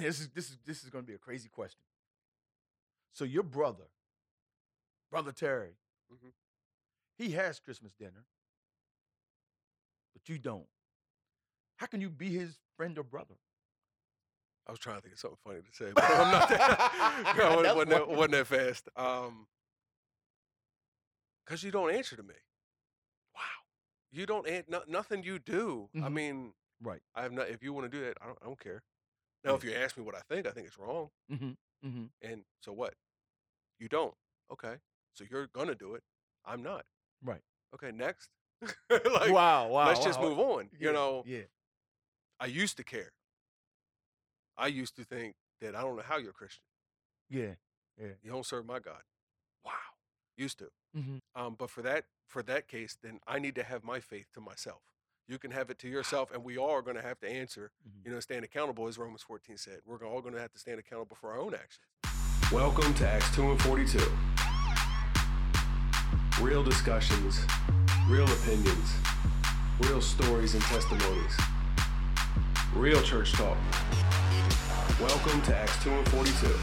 this is this is this is going to be a crazy question. So your brother, brother Terry, Mhm. he has Christmas dinner, but you don't. How can you be his friend or brother? I was trying to think of something funny to say, but I'm not that. no, it That's wasn't, that, wasn't that fast. Um, because you don't answer to me. Wow. You don't. An- no, nothing you do. I Mhm. mean, Right. I have not. If you want to do that, I don't. I don't care. Now, if you ask me what I think, I think it's wrong. Mm-hmm. Mm-hmm. And so what? You don't. Okay. So you're gonna do it. I'm not. Right. Okay. Next. like, wow. Wow. let's just wow. move on. Yeah, You know, Yeah. I used to care. I used to think that I don't know how you're Christian. Yeah. Yeah. You don't serve my God. Wow. Used to. Mm-hmm. Um, but for that for that case, then I need to have my faith to myself. You can have it to yourself, and we are going to have to answer. Mhm. You know, stand accountable, as Romans 14 said. We're all going to have to stand accountable for our own actions. Welcome to Acts 2 and 42. Real discussions, real opinions, real stories and testimonies, real church talk. Welcome to Acts 2 and 42.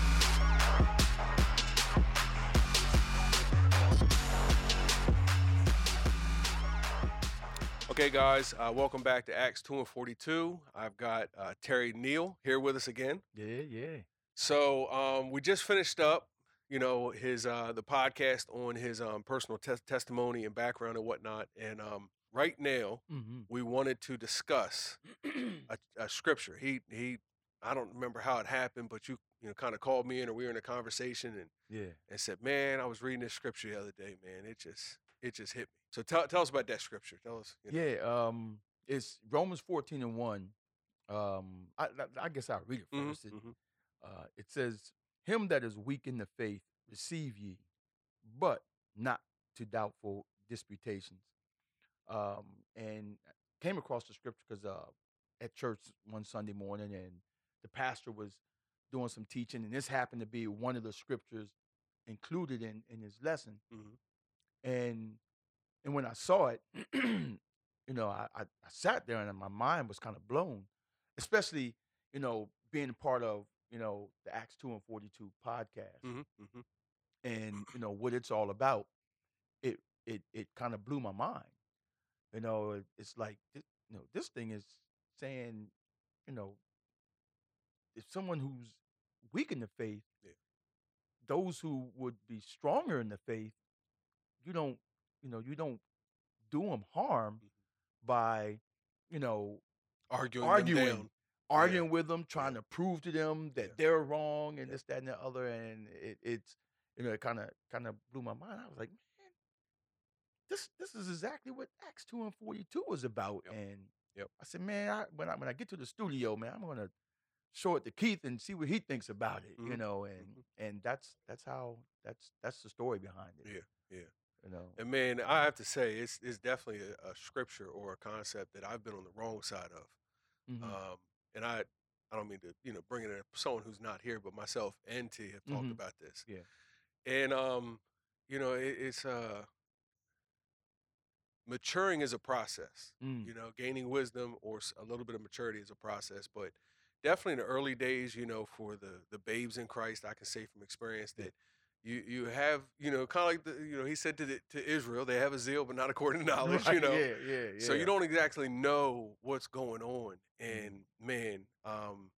Okay, guys, uh, welcome back to Acts 2 and 42. I've got uh, Terry Neal here with us again. Yeah. Yeah. So um, we just finished up, you know, his uh, the podcast on his um, personal tes- testimony and background and whatnot. And um, right now, Mm-hmm. we wanted to discuss a, a scripture. He he, I don't remember how it happened, but you you know kind of called me in, or we were in a conversation, and yeah. and said, "Man, I was reading this scripture the other day. Man, it just it just hit me." So tell tell us about that scripture. Tell us. you know. Yeah. Um, it's Romans 14 and 1. Um, I, I- I guess I'll read it Mhm, first. It, mhm. uh, it says, Him that is weak in the faith, receive ye, but not to doubtful disputations. Um, and came across the scripture because uh, at church one Sunday morning, and the pastor was doing some teaching, and this happened to be one of the scriptures included in, in his lesson. Mhm. And and when I saw it, you know, I, I, I sat there and my mind was kind of blown, especially, you know, being part of, you know, the Acts 2 and 42 podcast Mhm, mhm. and, you know, what it's all about. It it it kind of blew my mind. You know, it- it's like, you know, this thing is saying, you know, if someone who's weak in the faith, Yeah. those who would be stronger in the faith, you don't, you know, you don't do them harm Mhm. by, you know, Arguing, arguing, arguing with them, trying Yeah. to prove to them that Yeah. they're wrong and Yeah. this, that, and the other. And it, it's, you know, it kind of kind of blew my mind. I was like, man, this this is exactly what Acts two and forty two was about. Yep. And Yep. I said, man, I, when I when I get to the studio, man, I'm gonna show it to Keith and see what he thinks about it. You Mhm, know, and mhm. and that's that's how that's that's the story behind it. Yeah, yeah. You know. And man, I have to say, it's it's definitely a, a scripture or a concept that I've been on the wrong side of. Mhm. Um, and I, I don't mean to, you know, bring in a- someone who's not here, but myself and T have talked Mhm. about this. Yeah. And um, you know, it, it's uh, maturing is a process. Mm. You know, gaining wisdom or a little bit of maturity is a process, but definitely in the early days, you know, for the the babes in Christ, I can say from experience that you you have, you know, kind of like the, you know, he said to the, to Israel, they have a zeal, but not according to knowledge. Right, You know, Yeah. Yeah. Yeah. so you don't exactly know what's going on, Mm-hmm. and man, um,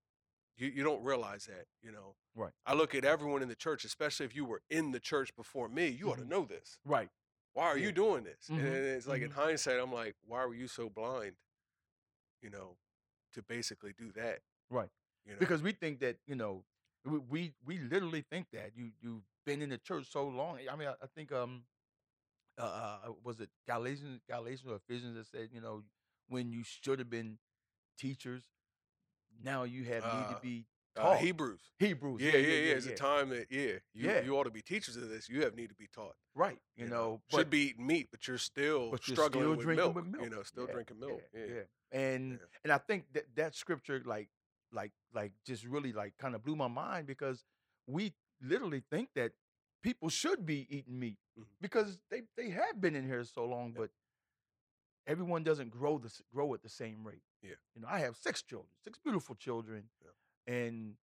you you don't realize that. You know, Right. I look at everyone in the church, especially if you were in the church before me, you ought to know this. Right. Why are Yeah. you doing this? Mhm, And it's like in mhm. hindsight, I'm like, why were you so blind? You know, to basically do that. Right. You know, because we think that you know we we, literally think that you you've been in the church so long. I mean, I, I think um uh, uh was it Galatians Galatians or Ephesians that said you know when you should have been teachers, now you have need to Uh, be uh, taught. Hebrews. Hebrews, Yeah, yeah, yeah. It's a time that yeah, you Yeah. you ought to be teachers of this. You have need to be taught. right? You, know, should but, be eating meat, but you're still but you're struggling still with, drinking milk, with milk. You know, still Yeah, drinking milk. Yeah, yeah. And Yeah. and I think that that scripture like like like just really like kind of blew my mind because we literally think that people should be eating meat Mhm. because they they have been in here so long, Yeah. but everyone doesn't grow the grow at the same rate. Yeah. You know, I have six children, six beautiful children, Yeah. and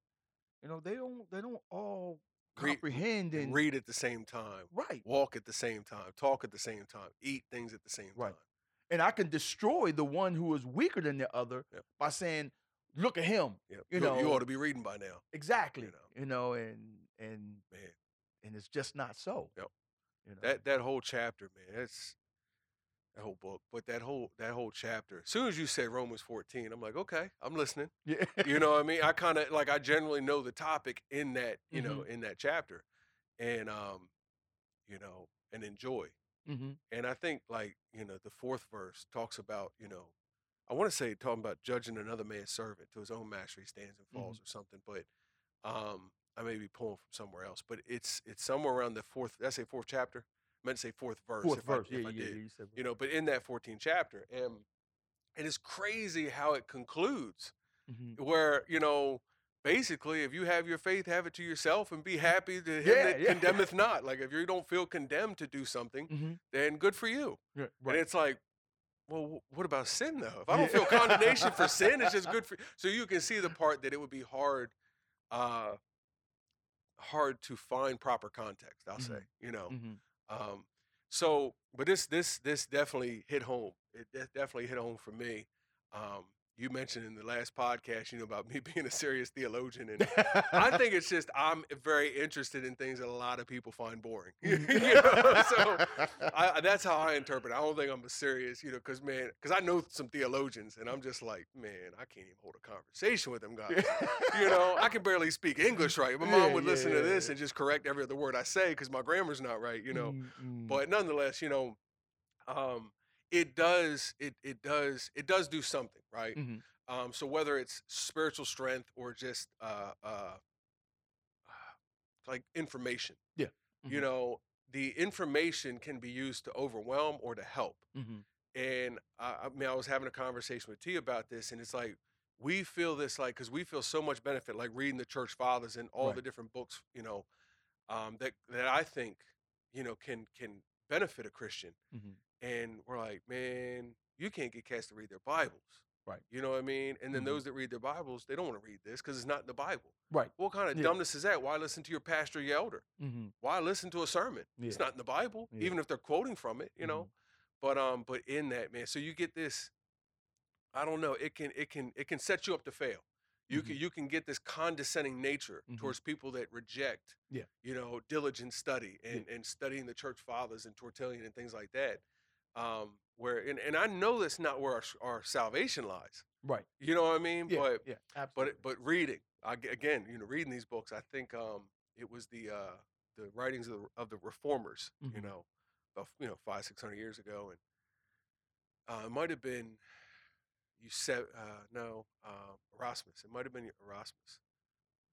you know, they don't they don't all comprehend And and read at the same time, right. walk at the same time, talk at the same time, eat things at the same Right. time. And I can destroy the one who is weaker than the other Yep. by saying, "Look at him." You you, you ought to be reading by now, Exactly. know. You know, and and man. and it's just not so. Yep. You know. That that whole chapter, man, it's that whole book, but that whole that whole chapter. As soon as you say Romans 14, I'm like, okay, I'm listening. yeah. You know what I mean? I kind of like I generally know the topic in that, you know, Mm-hmm. in that chapter. And um, you know, and enjoy. hmm And I think like, you know, the fourth verse talks about, you know, I want to say talking about judging another man's servant to his own master he stands and falls Mm-hmm. or something, but um I may be pulling from somewhere else, but it's it's somewhere around the fourth did I say fourth chapter? I meant to say fourth verse. Fourth if I- verse. I yeah, did yeah. You said you know but in that 14th chapter and and it's crazy how it concludes hmm where you know basically if you have your faith have it to yourself and be happy to him Yeah, that yeah. condemneth not like if you don't feel condemned to do something hmm then good for you Yeah, and it's like well what about sin though if i don't feel condemnation for sin it's just good for so you can see the part that it would be hard uh hard to find proper context i'll say you know hmm um, so, but this this this definitely hit home. It de- definitely hit home for me. Um, you mentioned in the last podcast, you know, about me being a serious theologian, and I think it's just I'm very interested in things that a lot of people find boring. you know? So I, that's how I interpret. it. I don't think I'm a serious, you know, because man, because I know some theologians, and I'm just like, man, I can't even hold a conversation with them guys. you know, I can barely speak English right. My mom Yeah, would yeah, listen to yeah, this and just correct every other word I say because my grammar's not right. You know, Mm, mm. but nonetheless, you know, um, it does it it does it does do something, right? Mhm. Um, so whether it's spiritual strength or just uh, uh, like information, Yeah. you Mhm. know, the information can be used to overwhelm or to help. Mhm. And I, I mean, I was having a conversation with T about this, and it's like we feel this like because we feel so much benefit, like reading the church fathers and all the different books, you know, um, that that I think you know can can benefit a Christian. Mhm. And we're like, man, you can't get cats to read their Bibles, Right. You know what I mean? And then Mhm. those that read their Bibles, they don't want to read this because it's not in the Bible. Right. What kind of Yeah. dumbness is that? Why listen to your pastor, your elder? hmm Why listen to a sermon? It's not in the Bible, Yeah. even if they're quoting from it, you know. But um, but in that man, so you get this. I don't know. It can it can it can set you up to fail. You can you can get this condescending nature Mhm. towards people that reject, Yeah. you know, diligent study and and studying the church fathers and Tertullian and things like that. Um, where and, and I know that's not where our, our salvation lies. Right. You know what I mean? Yeah. But yeah. but Absolutely. it- but reading I, again, you know, reading these books, I think um, it was the uh, the writings of the, of the reformers, you Mhm. know, about you know five six hundred years ago, and uh, it might have been you said uh, no um, Erasmus. It might have been Erasmus,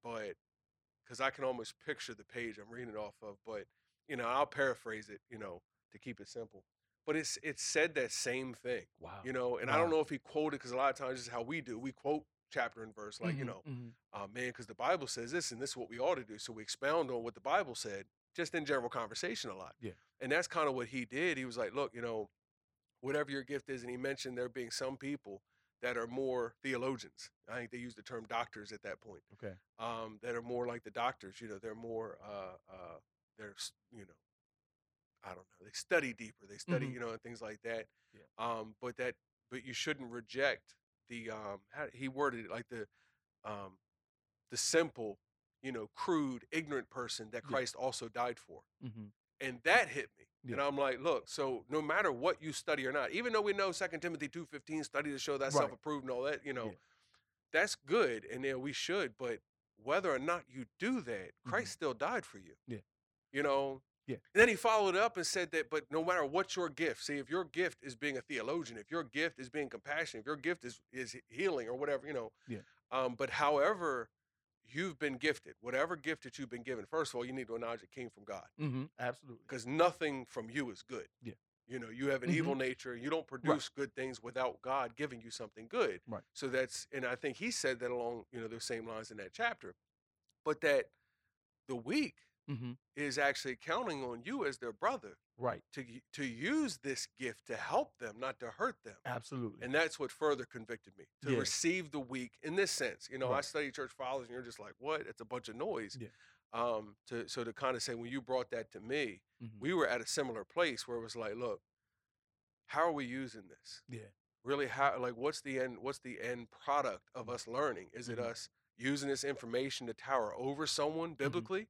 but because I can almost picture the page I'm reading it off of. But you know, I'll paraphrase it, you know, to keep it simple. But it's it said that same thing, wow. you know, and I don't know if he quoted because a lot of times this is how we do. We quote chapter and verse, like you Mhm, know, mhm. uh, man, because the Bible says this and this is what we ought to do. So we expound on what the Bible said, just in general conversation a lot. Yeah. And that's kind of what he did. He was like, look, you know, whatever your gift is, and he mentioned there being some people that are more theologians. I think they used the term doctors at that point. Okay. Um, that are more like the doctors. You know, they're more, uh, uh, they're, you know, I don't know. They study deeper. They study, Mhm. you know, and things like that. Yeah. Um, but that, but you shouldn't reject the. Um, how, he worded it like the, um, the simple, you know, crude, ignorant person that Yeah. Christ also died for. Mm-hmm. And that hit me. And I'm like, look, so no matter what you study or not, even though we know Second Timothy 2.15, study to show that Right. self-approved and all that, you know, Yeah. that's good. And yeah, we should, but whether or not you do that, Christ still died for you. Mm-hmm. Yeah. You know? Yeah. And then he followed up and said that, but no matter what your gift, see, if your gift is being a theologian, if your gift is being compassionate, if your gift is is healing or whatever, you know. Yeah. Um, but however you've been gifted, whatever gift that you've been given, first of all, you need to acknowledge it came from God hmm Absolutely. because nothing from you is good. Yeah. You know, you have an Mhm. evil nature. You don't produce good things without God giving you something good. Right. So that's, and I think he said that along, you know, those same lines in that chapter. But that the weak hmm is actually counting on you as their brother Right. to to use this gift to help them, not to hurt them. Absolutely. And that's what further convicted me to Yeah. receive the weak in this sense. You know, I study church fathers, and you're just like, what? It's a bunch of noise. Yeah. Um, to so to kind of say when you brought that to me, Mhm. we were at a similar place where it was like, look, how are we using this? yeah. Really, how like what's the end? What's the end product of us learning? Is it Mhm. us using this information to tower over someone biblically?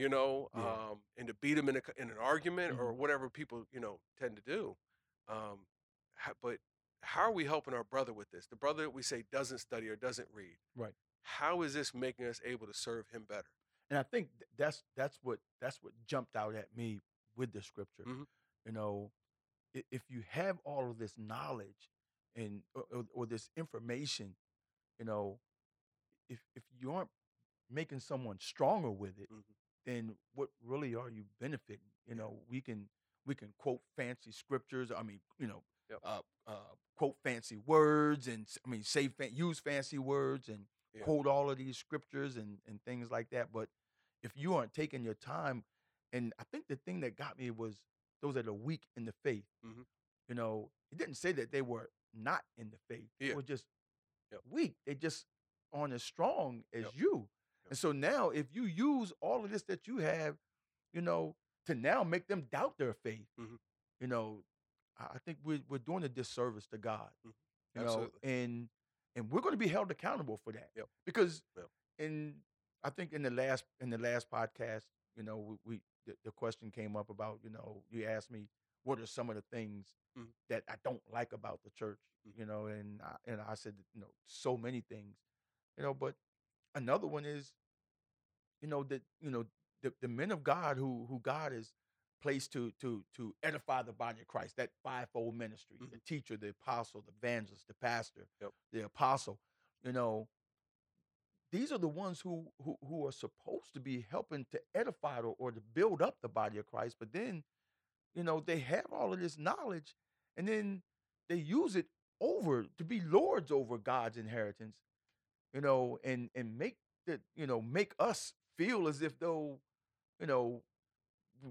You know, Mm-hmm. Yeah. um, and to beat them in, a, in an argument or Mhm. whatever people you know tend to do. Um, but how are we helping our brother with this? The brother that we say doesn't study or doesn't read. Right. How is this making us able to serve him better? And I think that's that's what that's what jumped out at me with the scripture. Mhm. You know, if you have all of this knowledge and or, or, or this information, you know, if if you aren't making someone stronger with it, Mhm. Then what really are you benefiting? You know, we can we can quote fancy scriptures. I mean, you know, Yep. uh, uh, quote fancy words and I mean, say fa- use fancy words and Yeah. quote all of these scriptures and and things like that. But if you aren't taking your time, and I think the thing that got me was those that are weak in the faith. Mhm. You know, it didn't say that they were not in the faith. They Yeah. were just Yep. weak. They just aren't as strong as Yep. you. And so now, if you use all of this that you have, you know, to now make them doubt their faith, Mhm. you know, I think we're we're doing a disservice to God. Mhm. You know, and and we're going to be held accountable for that. Yep. Because Yep. in I think in the last in the last podcast, you know, we, we the, the question came up about, you know, you asked me what are some of the things Mhm. that I don't like about the church, Mhm. you know, and I, and I said, you know, so many things, you know, but another one is, you know, that you know the, the men of God who who God has placed to to to edify the body of Christ, that fivefold ministry, the Mhm. teacher, the apostle, the evangelist, the pastor, Yep. the apostle, you know, these are the ones who who who are supposed to be helping to edify or, or to build up the body of Christ. But then, you know, they have all of this knowledge, and then they use it over to be lords over God's inheritance, you know, and and make that you know make us feel as if though, you know,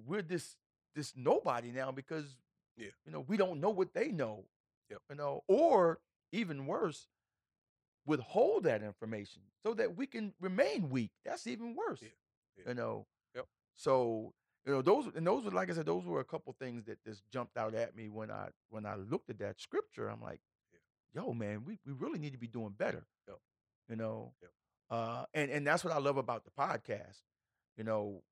we're this this nobody now because Yeah. you know we don't know what they know, Yep. you know, or even worse, withhold that information so that we can remain weak. That's even worse. Yeah, yeah. You know. Yep. So you know those and those were like I said those were a couple things that just jumped out at me when I when I looked at that scripture. I'm like, yo man, we we really need to be doing better. Yep. You know. Yep. Uh, and and that's what I love about the podcast. You know,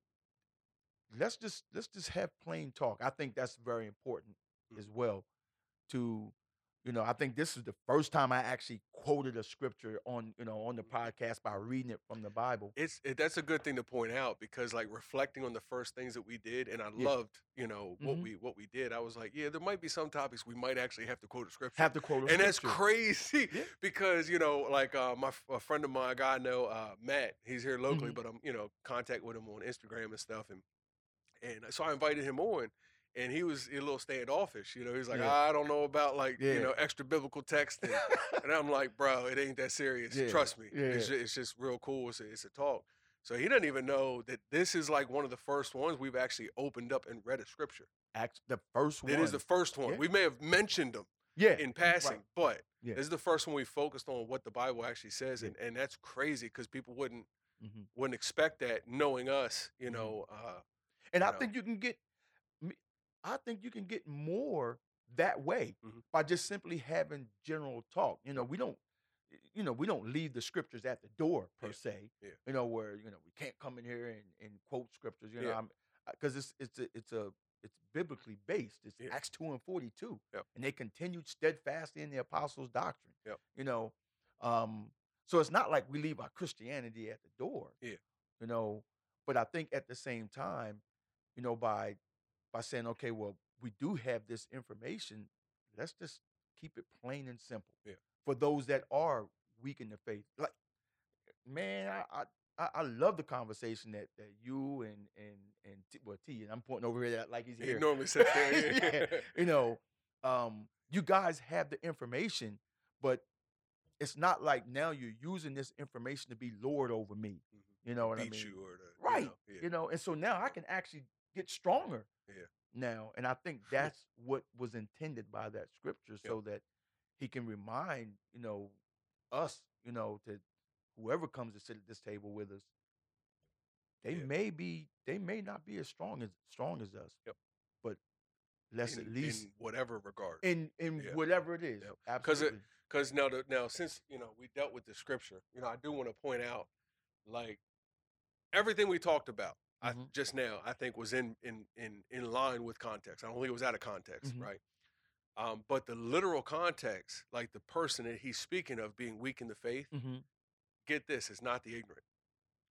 let's just let's just have plain talk. I think that's very important Mm. as well. To, you know, I think this is the first time I actually quoted a scripture on you know on the podcast by reading it from the Bible. It's it, that's a good thing to point out because like reflecting on the first things that we did, and I Yeah. loved you know what Mhm. we what we did. I was like, yeah, there might be some topics we might actually have to quote a scripture. Have to quote a and that's crazy Yeah. because you know like uh, my a friend of mine a guy I know uh, matt he's here locally Mhm. but i'm you know contact with him on instagram and stuff and and so i invited him on and he was a little standoffish you know he's like Yeah. i don't know about like Yeah. you know extra biblical text and, and i'm like bro it ain't that serious Yeah. trust me it's, just, it's just real cool it's a, it's a talk so he doesn't even know that this is like one of the first ones we've actually opened up and read a scripture Act the first one. it is the first one we may have mentioned them yeah in passing, but Yeah. this is the first one we focused on what the Bible actually says, and, and that's crazy because people wouldn't Mhm. wouldn't expect that knowing us, you Mhm. know. Uh, And I know. think you can get, I think you can get more that way Mhm. by just simply having general talk. You know, we don't, you know, we don't leave the scriptures at the door per Yeah. se. Yeah. You know, where you know we can't come in here and, and quote scriptures. You know, Yeah. I'm because it's it's a it's a it's biblically based. It's Yeah. Acts two and forty two, Yep. and they continued steadfast in the apostles' doctrine. Yep. You know, um, so it's not like we leave our Christianity at the door. Yeah. You know, but I think at the same time, you know, by by saying, okay, well, we do have this information, let's just keep it plain and simple. Yeah. For those that are weak in the faith, like, man, I I, I- love the conversation that that you and and and T, well T and I'm pointing over here that like he's here. he normally sits there. Yeah. Yeah. you know, um, you guys have the information, but it's not like now you're using this information to be lord over me. Mhm. You know what I mean? you Right. You know, yeah. You know, and so now I can actually get stronger. Yeah. Now, and I think that's what was intended by that scripture, so that he can remind you know us, you know, to whoever comes to sit at this table with us, they Yeah. may be, they may not be as strong as strong as us. Yep. But let's in, at least in whatever regard. in in Yeah. whatever it is. 'Cause Absolutely. Because now, the, now since you know we dealt with the scripture, you know, I do want to point out, like everything we talked about I, Mhm. just now, I think was in in in in line with context. I don't think it was out of context, Mhm. right? Um, but the literal context, like the person that he's speaking of being weak in the faith, Mhm. get this, it's not the ignorant.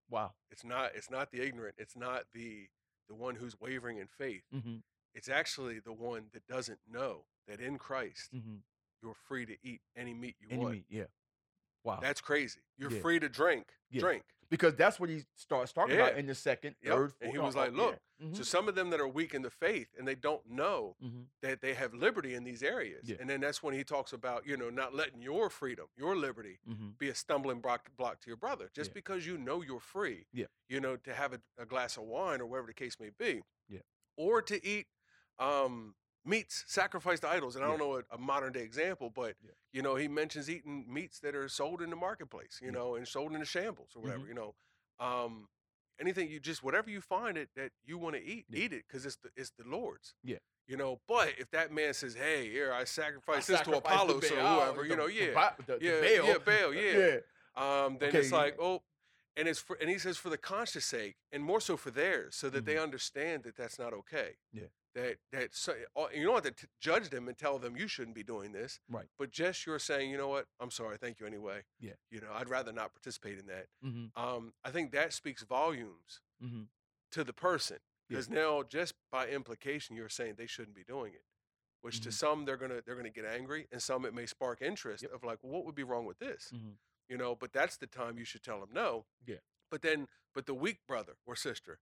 Wow. It's not. It's not the ignorant. It's not the the one who's wavering in faith. Mm-hmm. It's actually the one that doesn't know that in Christ Mm-hmm. you're free to eat any meat you Any want. meat, yeah. Wow. That's crazy. You're Yeah. free to drink. Yeah. Drink. Because that's what he starts talking about in the second, Yep. third, And he was like, oh, "Look, yeah. So Mhm. some of them that are weak in the faith and they don't know Mhm. that they have liberty in these areas. Yeah. And then that's when he talks about, you know, not letting your freedom, your liberty Mhm. be a stumbling block, block to your brother. Just Yeah. because you know you're free, Yeah. you know, to have a, a glass of wine or whatever the case may be. Yeah. Or to eat um, meats sacrificed to idols. And I don't know a, a modern day example, but Yeah. you know, he mentions eating meats that are sold in the marketplace, you Yeah. know, and sold in the shambles or whatever, Mhm. you know. Um, anything you just whatever you find it that you want to eat, Yeah. eat it because it's the it's the Lord's. Yeah. You know, but if that man says, "Hey, here I I sacrifice this to sacrificed Apollos or Baal, whoever," you know, yeah, the, the yeah, Baal. yeah, Baal, yeah. yeah. um, then Okay, it's like, oh, and it's for, and he says for the conscious sake, and more so for theirs, so that they Mhm. understand that that's not okay. Yeah. That that so, uh, you don't have to t- judge them and tell them you shouldn't be doing this. Right. But just you're saying, you know what? I'm sorry. Thank you anyway. Yeah. You know, I'd rather not participate in that. Mm-hmm. Um, I think that speaks volumes Mm-hmm. to the person Yeah. because now just by implication you're saying they shouldn't be doing it which to Mhm. some they're gonna they're gonna get angry and some it may spark interest Yep. of like well, what would be wrong with this Mm-hmm. you know but that's the time you should tell them no Yeah. but then but the weak brother or sister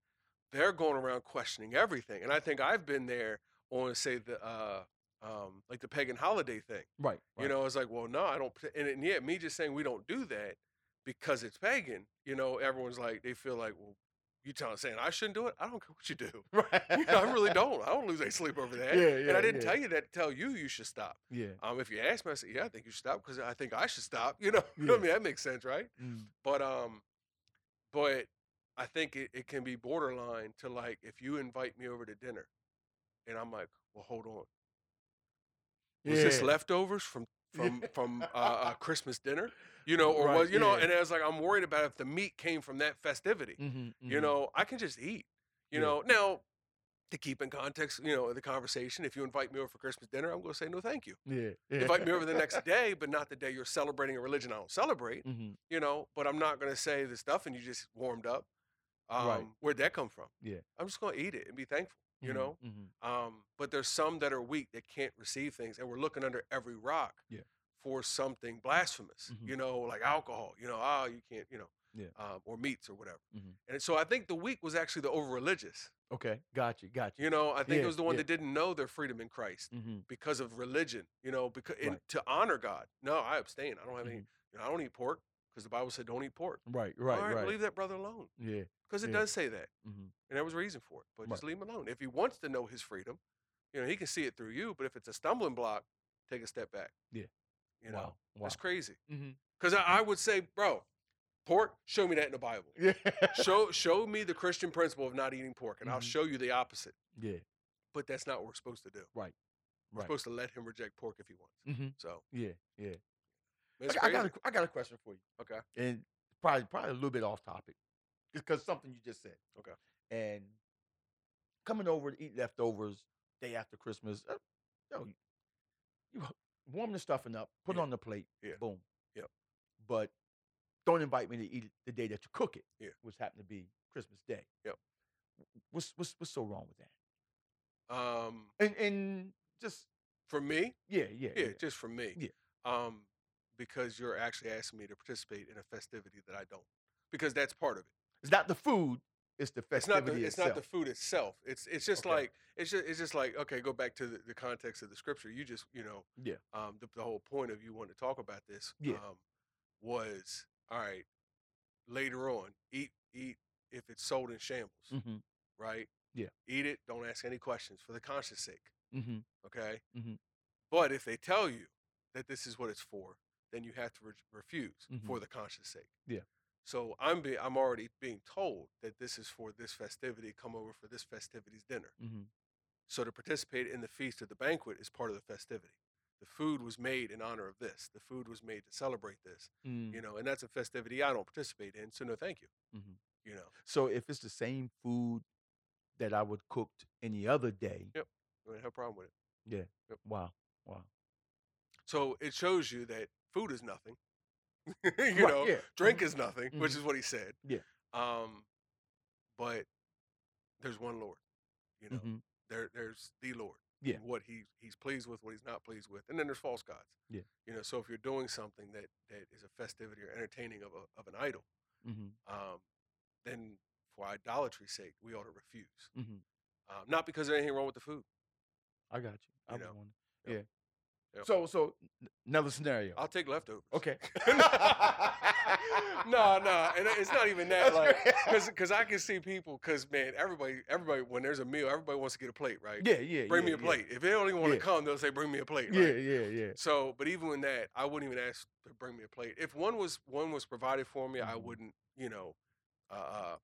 they're going around questioning everything and i think i've been there on say the uh um like the pagan holiday thing Right. you right. know, it's like, well, no, I don't. And, and yeah, me just saying we don't do that because it's pagan. You know, everyone's like, they feel like, well, you telling saying I shouldn't do it. I don't care what you do. Right. You know, I really don't. I don't lose any sleep over that. Yeah, and I didn't yeah. tell you that to tell you you should stop. Yeah. Um, if you ask me, I say, yeah, I think you should stop because I think I should stop. You know, Yeah. I mean that makes sense, right? Mm. But um, but I think it, it can be borderline to like if you invite me over to dinner, and I'm like, well, hold on. Was this leftovers from from Yeah. from uh, a Christmas dinner? You know, or Right, was you know? yeah. And I was like, I'm worried about if the meat came from that festivity. Mhm, You mhm. know, I can just eat. You Yeah. know, now to keep in context, you know, the conversation. If you invite me over for Christmas dinner, I'm going to say no, thank you. Yeah. yeah. Invite me over the next day, but not the day you're celebrating a religion I don't celebrate. Mhm. You know, but I'm not going to say the stuff and you just warmed up. Um, Right. Where'd that come from? Yeah. I'm just going to eat it and be thankful. You Mhm, know, mhm. um, but there's some that are weak that can't receive things, and we're looking under every rock Yeah. for something blasphemous. Mhm. You know, like alcohol. You know, ah, you can't. You know, Yeah. um, or meats or whatever. Mhm. And so I think the weak was actually the over religious. Okay. Got you. Got you. You know, I think Yeah, it was the one yeah. that didn't know their freedom in Christ Mm-hmm. because of religion. You know, because and Right. to honor God. No, I abstain. I don't have any. Mhm. You know, I don't eat pork because the Bible said don't eat pork. Right. Right. All right, right. leave that brother alone Yeah. because it Yeah. does say that. Mm-hmm. And there was a reason for it. But just leave him alone. If he wants to know his freedom, you know, he can see it through you. But if it's a stumbling block, take a step back. Yeah. You know, wow. That's crazy. Mm-hmm. Because I, I would say, bro, pork, show me that in the Bible. Yeah. show show me the Christian principle of not eating pork, and I'll Mhm. show you the opposite. yeah. But that's not what we're supposed to do. Right. We're Right. supposed to let him reject pork if he wants. Mm-hmm. So Yeah. Yeah. I, got- I got. A, I got a question for you, okay. and probably probably a little bit off topic, because something you just said. Okay. And coming over to eat leftovers day after Christmas, uh, you, know, you warm the stuffing up, put it on the plate, Yeah. boom. Yep. But don't invite me to eat it the day that you cook it, Yeah. which happened to be Christmas Day. Yep. What's what's what's so wrong with that? Um, And and just for me, yeah, yeah, yeah, yeah. just for me. Yeah. Um, because you're actually asking me to participate in a festivity that I don't, because that's part of it. It's not the food; it's the It's not festivity the it's not the food itself. It's it's just Okay. like it's just it's just like okay, go back to the, the context of the scripture. You just you know Yeah. um the, the whole point of you wanting to talk about this Yeah. um was all right later on eat eat if it's sold in shambles Mhm. right Yeah. Eat it. Don't ask any questions for the conscience sake. Mm-hmm. Okay. Mhm. But if they tell you that this is what it's for, then you have to re- refuse Mhm. for the conscience sake. Yeah. So I'm be- I'm already being told that this is for this festivity. Come over for this festivity's dinner. Mm-hmm. So to participate in the feast of the banquet is part of the festivity. The food was made in honor of this. The food was made to celebrate this. Mm. You know, and that's a festivity I don't participate in. So no, thank you. Mhm. You know, So if it's the same food that I would cooked any other day, yep, I have a problem with it. yeah. Yep. Wow. Wow. So it shows you that food is nothing. you Right, know, yeah. drink Mhm. is nothing, which Mhm. is what he said. Yeah. Um, but there's one Lord. You know, Mhm. there there's the Lord. Yeah. and What he he's pleased with, what he's not pleased with, and then there's false gods. Yeah. You know, so if you're doing something that that is a festivity or entertaining of a of an idol, Mm-hmm. um, then for idolatry's sake, we ought to refuse. Mm-hmm. Um, not because there's anything wrong with the food. I got you. I You know, Yeah. Yep. So so another scenario. I'll take leftovers. okay. no, no, and it's not even that. Like, because because I can see people. Because man, everybody, everybody, when there's a meal, everybody wants to get a plate, right? Yeah, yeah. Bring yeah, me a yeah. plate. If they don't even want Yeah. to come, they'll say, "Bring me a plate." Yeah, Right? yeah, yeah. So, but even in that, I wouldn't even ask to bring me a plate. If one was one was provided for me, I Mhm. wouldn't, you know, uh,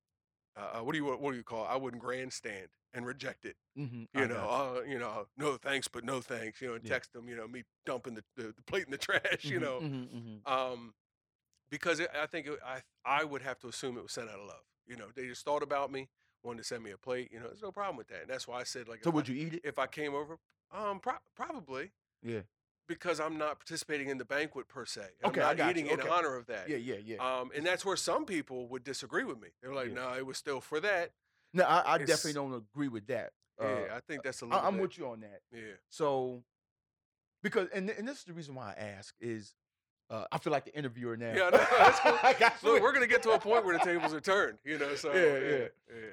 uh, what do you what do you call? It? I wouldn't grandstand and reject it. Mm-hmm. You know, uh, you know, no thanks, but no thanks. You know, and Yeah. text them. You know, me dumping the, the, the plate in the trash. You know, Mm-hmm, um, because it, I think it, I I would have to assume it was sent out of love. You know, they just thought about me, wanted to send me a plate. You know, there's no problem with that, and that's why I said like, So would I, you eat it? if I came over, um, pro- probably Yeah. Because I'm not participating in the banquet per se. I'm Okay, I not got eating you. in honor of that. Yeah, yeah, yeah. Um, and that's where some people would disagree with me. They're like, Yeah. no, it was still for that. no, I, I definitely don't agree with that. Uh, yeah, I think that's a little. I, I'm bit, with you on that. Yeah, So, because and and this is the reason why I ask is, uh, I feel like the interviewer now. Yeah, no, that's cool. I got look, we're gonna get to a point where the tables are turned. You know, so Yeah, yeah, yeah.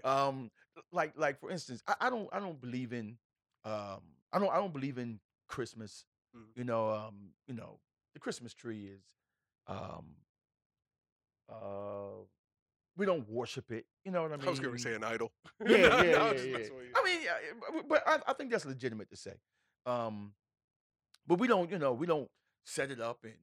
yeah. um like like for instance I, I don't i don't believe in um i don't i don't believe in christmas Mhm. you know um you know the christmas tree is um uh we don't worship it you know what i mean I was gonna say an idol. yeah, No, yeah, no, yeah, yeah. you. I mean, yeah, but- I, I think that's legitimate to say. Um, but we don't, you know, we don't set it up and,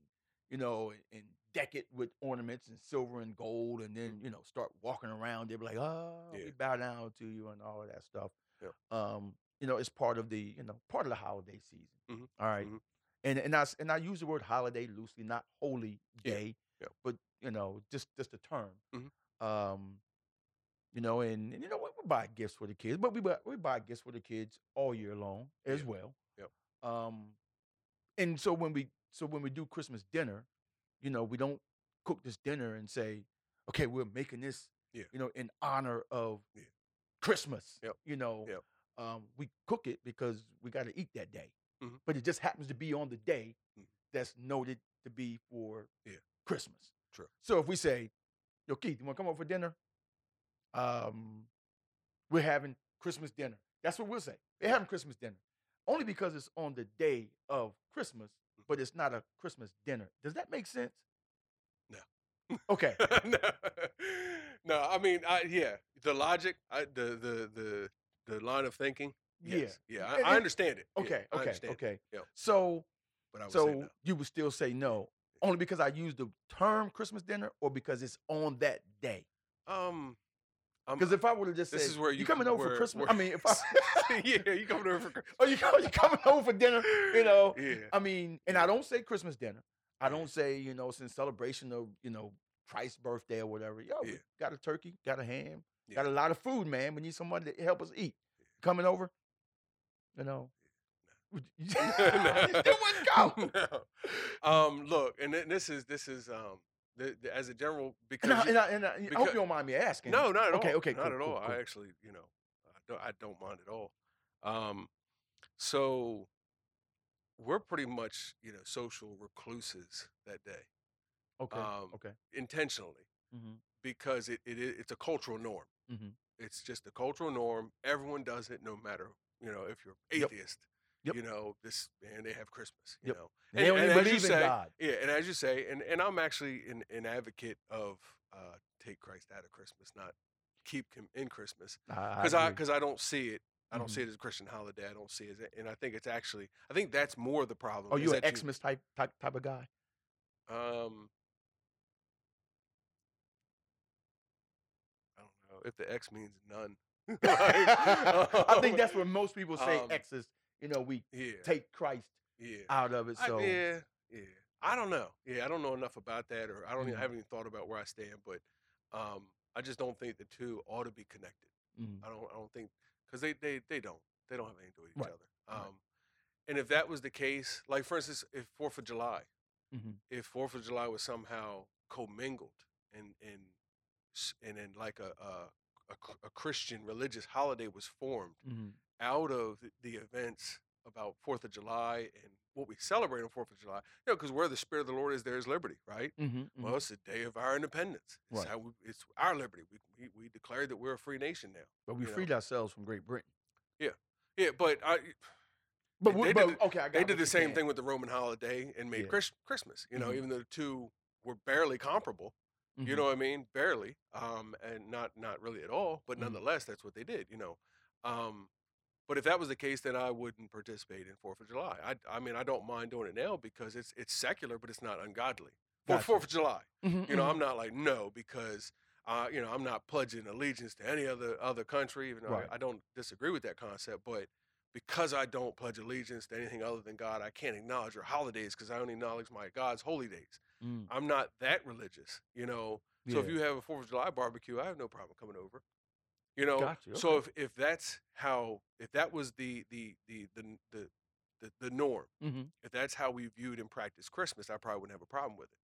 you know, and, and deck it with ornaments and silver and gold, and then you know start walking around. They're like, oh, Yeah. we bow down to you and all of that stuff. Yep. Um, you know, it's part of the, you know, part of the holiday season. Mhm, All right? mhm. and and I and I use the word holiday loosely, not holy Yeah, day, but you know, just just a term. Mhm. Um, you know, and, and you know, we, we buy gifts for the kids, but we buy we buy gifts for the kids all year long as Yeah, well. yep. Um, and so when we so when we do Christmas dinner, you know, we don't cook this dinner and say, okay, we're making this, Yeah. you know, in honor of Yeah. Christmas. Yep. You know, Yep. Um, we cook it because we got to eat that day, Mhm. but it just happens to be on the day Mhm. that's noted to be for Yeah. Christmas. True. So if we say, "Yo, Keith, you want to come over for dinner?" Um, we're having Christmas dinner. That's what we'll say. We're having Christmas dinner, only because it's on the day of Christmas, but it's not a Christmas dinner. Does that make sense? No. Okay. no, no. I mean, I, yeah, the logic, I, the the the the line of thinking. Yes. Yeah, I, I understand it. Yeah, Okay. I Okay. Okay. Yep. So, But I would so say no. you would still say no, only because I use the term Christmas dinner, or because it's on that day. Um, Because if I would have just this said, is where you coming can- over for Christmas?" where- I mean, if I, yeah, you coming over for Christmas? oh, you you coming over for dinner? You know, Yeah. I mean, and I don't say Christmas dinner. I don't say, you know, it's in celebration of, you know, Christ's birthday or whatever. Yo, Yeah. got a turkey, got a ham, Yeah. got a lot of food, man. We need somebody to help us eat. Coming over, you know. would You, you wouldn't go. no. Um, look, and th- this is this is um, the, the, as a general because And, I, and, I, and I, I hope you don't mind me asking. no, not at okay, all. okay, okay, not cool, at cool, all. cool. I actually, you know, I don't, I don't mind at all. Um, so we're pretty much, you know, social recluses that day Okay, um, okay. intentionally Mm-hmm, because it, it it's a cultural norm. Mm-hmm. It's just a cultural norm. Everyone does it, no matter you know if you're atheist. Yep. You know this, and they have Christmas. You Yep. know, They don't even as you believe in God. Yeah, and as you say, and, and I'm actually an, an advocate of uh, take Christ out of Christmas, not keep him in Christmas because I because I don't see it. I don't Mhm. see it as a Christian holiday. I don't see it, as, and I think it's actually. I think that's more the problem. Oh, is you an Xmas type type type of guy? Um, if the X means none. I think that's um, what most people say. um, X's. You know, we Yeah, take Christ yeah. out of it. I- So yeah, yeah. I don't know. Yeah, I don't know enough about that, or I don't. Even. I haven't even thought about where I stand. But um, I just don't think the two ought to be connected. mhm. I don't. I don't think because they, they they don't. They don't have anything to do with each Right, other. Um, right. and if that was the case, like for instance, if Fourth of July, Mhm. if Fourth of July was somehow commingled and and and then like a a, a a Christian religious holiday was formed Mhm. out of the- the events about Fourth of July and what we celebrate on Fourth of July, you know, because where the Spirit of the Lord is, there is liberty, right? Mhm. Well, it's the day of our independence. It's Right. how we, it's our liberty. We, we we declared that we're a free nation now. But we you know. freed ourselves from Great Britain. Yeah, yeah, but I, But, They did but okay, I got they did the same saying. thing with the Roman holiday and made Yeah. Chris, Christmas. You know, Mhm. even though the two were barely comparable. You Mhm. know what I mean? Barely, um, and not not really at all. But Mhm. nonetheless, that's what they did. You know, um, but if that was the case, then I wouldn't participate in Fourth of July. I, I mean, I don't mind doing it now because it's it's secular, but it's not ungodly. For Gotcha. Fourth of July, Mhm, you know, mhm. I'm not like no because. Uh, you know, I'm not pledging allegiance to any other other country, even though Right. I, I don't disagree with that concept. But because I don't pledge allegiance to anything other than God, I can't acknowledge your holidays because I only acknowledge my God's holy days. Mm, I'm not that religious, you know. So if you have a Fourth of July barbecue, I have no problem coming over. You know. Gotcha, So if if that's how if that was the the the the the the, the norm, Mhm. if that's how we viewed and practiced Christmas, I probably wouldn't have a problem with it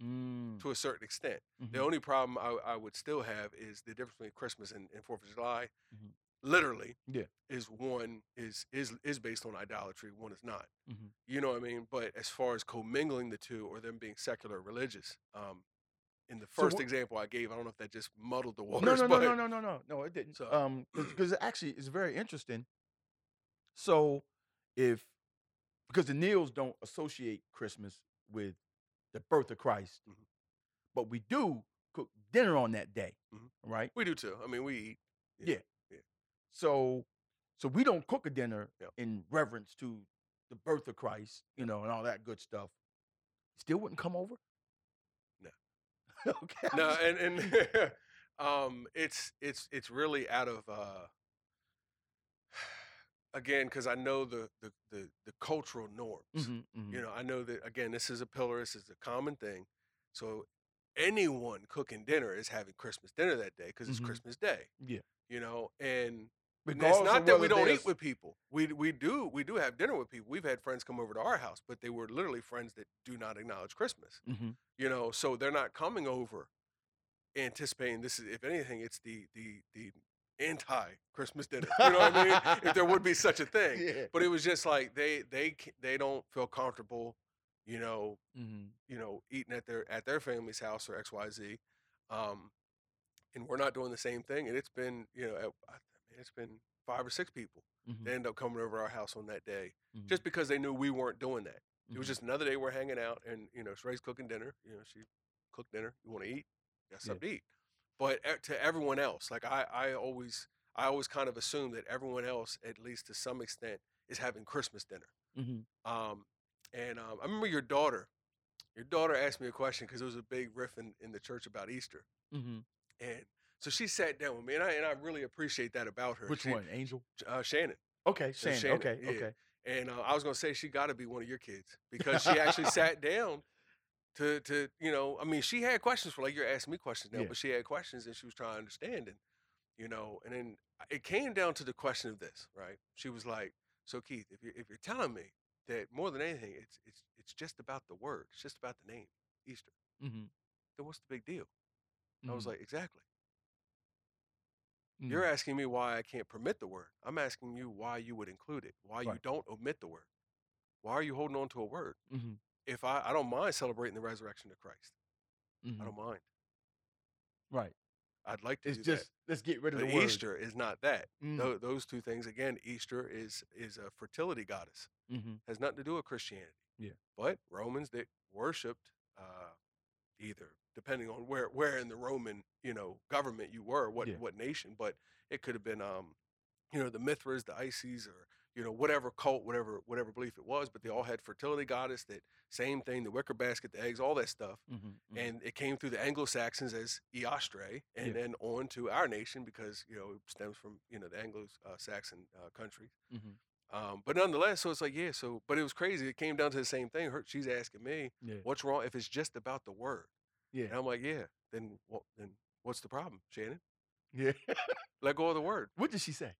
Mm, to a certain extent. The mhm. only problem I, I would still have is the difference between Christmas and, and Fourth of July. Mhm. Literally, Yeah. is one is is is based on idolatry, one is not. Mhm. You know what I mean? But as far as commingling the two or them being secular or religious, um, in the So first example I gave, I don't know if that just muddled the waters. no, no, but no, no, no, no, no. It didn't. So- Um, because actually it's very interesting. So, if because the Neils don't associate Christmas with the birth of Christ, Mhm. but we do cook dinner on that day, Mhm. right? we do too. I mean, we eat. Yeah. yeah. So, so we don't cook a dinner Yep. in reverence to the birth of Christ, you know, and all that good stuff. Still wouldn't come over. No. okay. No, and and um, it's it's it's really out of uh, again because I know the, the the the cultural norms. Mhm, mhm. You know, I know that again. This is a pillar. This is a common thing. So anyone cooking dinner is having Christmas dinner that day because it's Mhm. Christmas Day. Yeah. You know, and It's not that we don't eat with people. We we do we do have dinner with people. We've had friends come over to our house, but they were literally friends that do not acknowledge Christmas. Mhm. You know, so they're not coming over anticipating this is if anything, it's the the the anti Christmas dinner. You know what I mean? If there would be such a thing. Yeah. But it was just like they they they don't feel comfortable, you know, Mhm. you know, eating at their at their family's house or XYZ. Um and we're not doing the same thing. And it's been, you know, at- I mean, it's been five or six people Mhm. they end up coming over our house on that day Mhm. just because they knew we weren't doing that. It was Mhm. just another day we're hanging out, and you know, Sheray's cooking dinner. You know, she cooked dinner. You want to eat? Got Yeah. something to eat. But to everyone else, like I, I always, I always kind of assume that everyone else, at least to some extent, is having Christmas dinner. Mhm. Um, and um, I remember your daughter. Your daughter asked me a question because there was a big riff in, in the church about Easter, Mhm. and so she sat down with me, and I and I really appreciate that about her. Which She- one? Angel. Uh, Shannon. Okay, So Shannon. Shannon, Okay, yeah. okay. And uh, I was gonna say she got to be one of your kids because she actually sat down to to you know I mean she had questions for like you're asking me questions now, Yeah. but she had questions and she was trying to understand and you know and then it came down to the question of this right. She was like, so Keith, if you if you're telling me that more than anything it's it's it's just about the word, it's just about the name Easter, Mhm. then what's the big deal? I was Mhm. like, exactly. Mm. You're asking me why I can't permit the word. I'm asking you why you would include it, why you don't omit the word. Why are you holding on to a word? Mhm. If I, I don't mind celebrating the resurrection of Christ. Mhm. I don't mind. Right. I'd like to It's do just let's get rid of But the word. Easter is not that. Mm. Tho- those two things again. Easter is is a fertility goddess. Mhm. Has nothing to do with Christianity. Yeah. But Romans that worshipped uh, either, depending on where where in the Roman you know government you were, what Yeah. what nation. But it could have been um, you know, the Mithras, the Isis, or you know whatever cult, whatever whatever belief it was. But they all had fertility goddess. That same thing, the wicker basket, the eggs, all that stuff. Mm-hmm. And it came through the Anglo-Saxons as Eostre, and Yeah. then on to our nation because you know it stems from you know the Anglo-Saxon uh, countries. mm-hmm. Um, but nonetheless, so it's like yeah. So, but it was crazy. It came down to the same thing. Her, she's asking me, yeah, "What's wrong?" If it's just about the word, yeah, and I'm like, "Yeah." Then what? Then what's the problem, Shannon? yeah. Let go of the word. what did she say?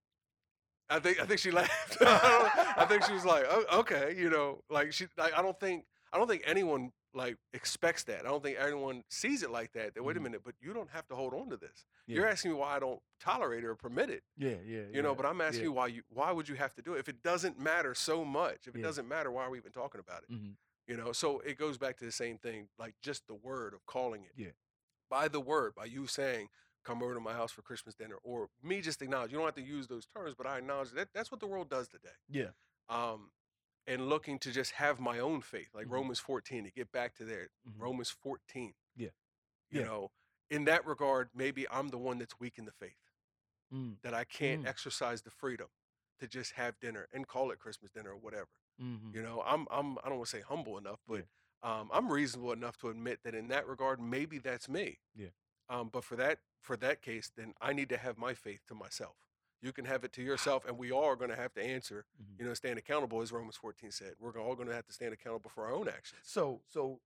I think I think she laughed. I, don't- I think she was like, oh, okay, you know, like she. Like, I don't think I don't think anyone like expects that. I don't think anyone sees it like that. That wait a Mhm. minute, but you don't have to hold on to this. Yeah. You're asking me why I don't tolerate it or permit it. Yeah, yeah. You know, but I'm asking yeah. you why you why would you have to do it if it doesn't matter so much? If it Yeah. doesn't matter, why are we even talking about it? Mhm. You know, so it goes back to the same thing, like just the word of calling it. Yeah. By the word, by you saying, come over to my house for Christmas dinner, or me just acknowledge. You don't have to use those terms, but I acknowledge that that's what the world does today. Yeah. Um, and looking to just have my own faith, like Mhm. Romans 14, to get back to there. Mhm. Romans 14. Yeah. You Yeah. know, in that regard, maybe I'm the one that's weak in the faith Mm, that I can't Mm. exercise the freedom to just have dinner and call it Christmas dinner or whatever. mhm. You know, I'm I'm I don't want to say humble enough, but um, I'm reasonable enough to admit that in that regard, maybe that's me. Yeah. Um, but for that for that case, then I need to have my faith to myself. You can have it to yourself, and we all are going to have to answer. Mhm. You know, stand accountable, as Romans 14 said. We're all going to have to stand accountable for our own actions. So, so,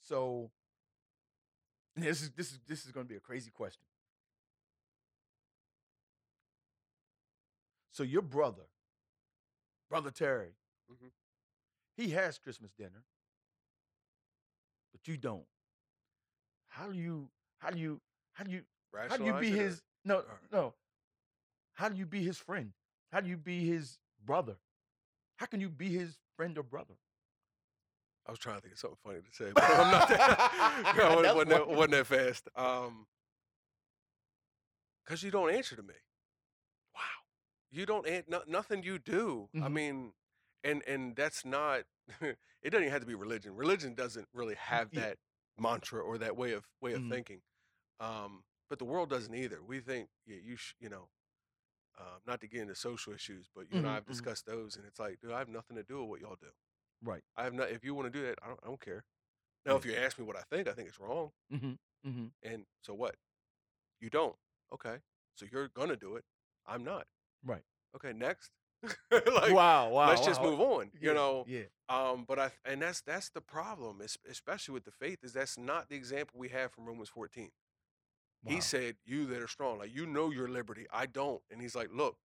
so. This is this is this is going to be a crazy question. So your brother, brother Terry, Mhm. he has Christmas dinner, but you don't. How do you? How do you? How do you? How do you be his? No, no. How do you be his friend? How do you be his brother? How can you be his friend or brother? I was trying to think of something funny to say, but I'm not that. no, it That's wasn't, that, wasn't that fast. Um, because you don't answer to me. Wow, you don't. An- no, nothing you do. I Mhm. mean, and and that's not. it doesn't even have to be religion. Religion doesn't really have Yeah. that mantra or that way of way of Mhm. thinking. Um, but the world doesn't either. We think, yeah, you sh- you know. Uh, not to get into social issues, but you and I have discussed those, and it's like, dude, I have nothing to do with what y'all do. Right. I have not. If you want to do that, I don't. I don't care. Now, Yeah. if you ask me what I think, I think it's wrong. Mm-hmm. Mm-hmm. And so what? You don't. Okay. So you're gonna do it. I'm not. Right. Okay. Next. like, wow. Wow. let's just wow. move on. Yeah, You know. Yeah. Um. But I. And that's that's the problem, especially with the faith, is that's not the example we have from Romans 14. Wow. He said, "You that are strong, like you know your liberty. I don't." And he's like, "Look,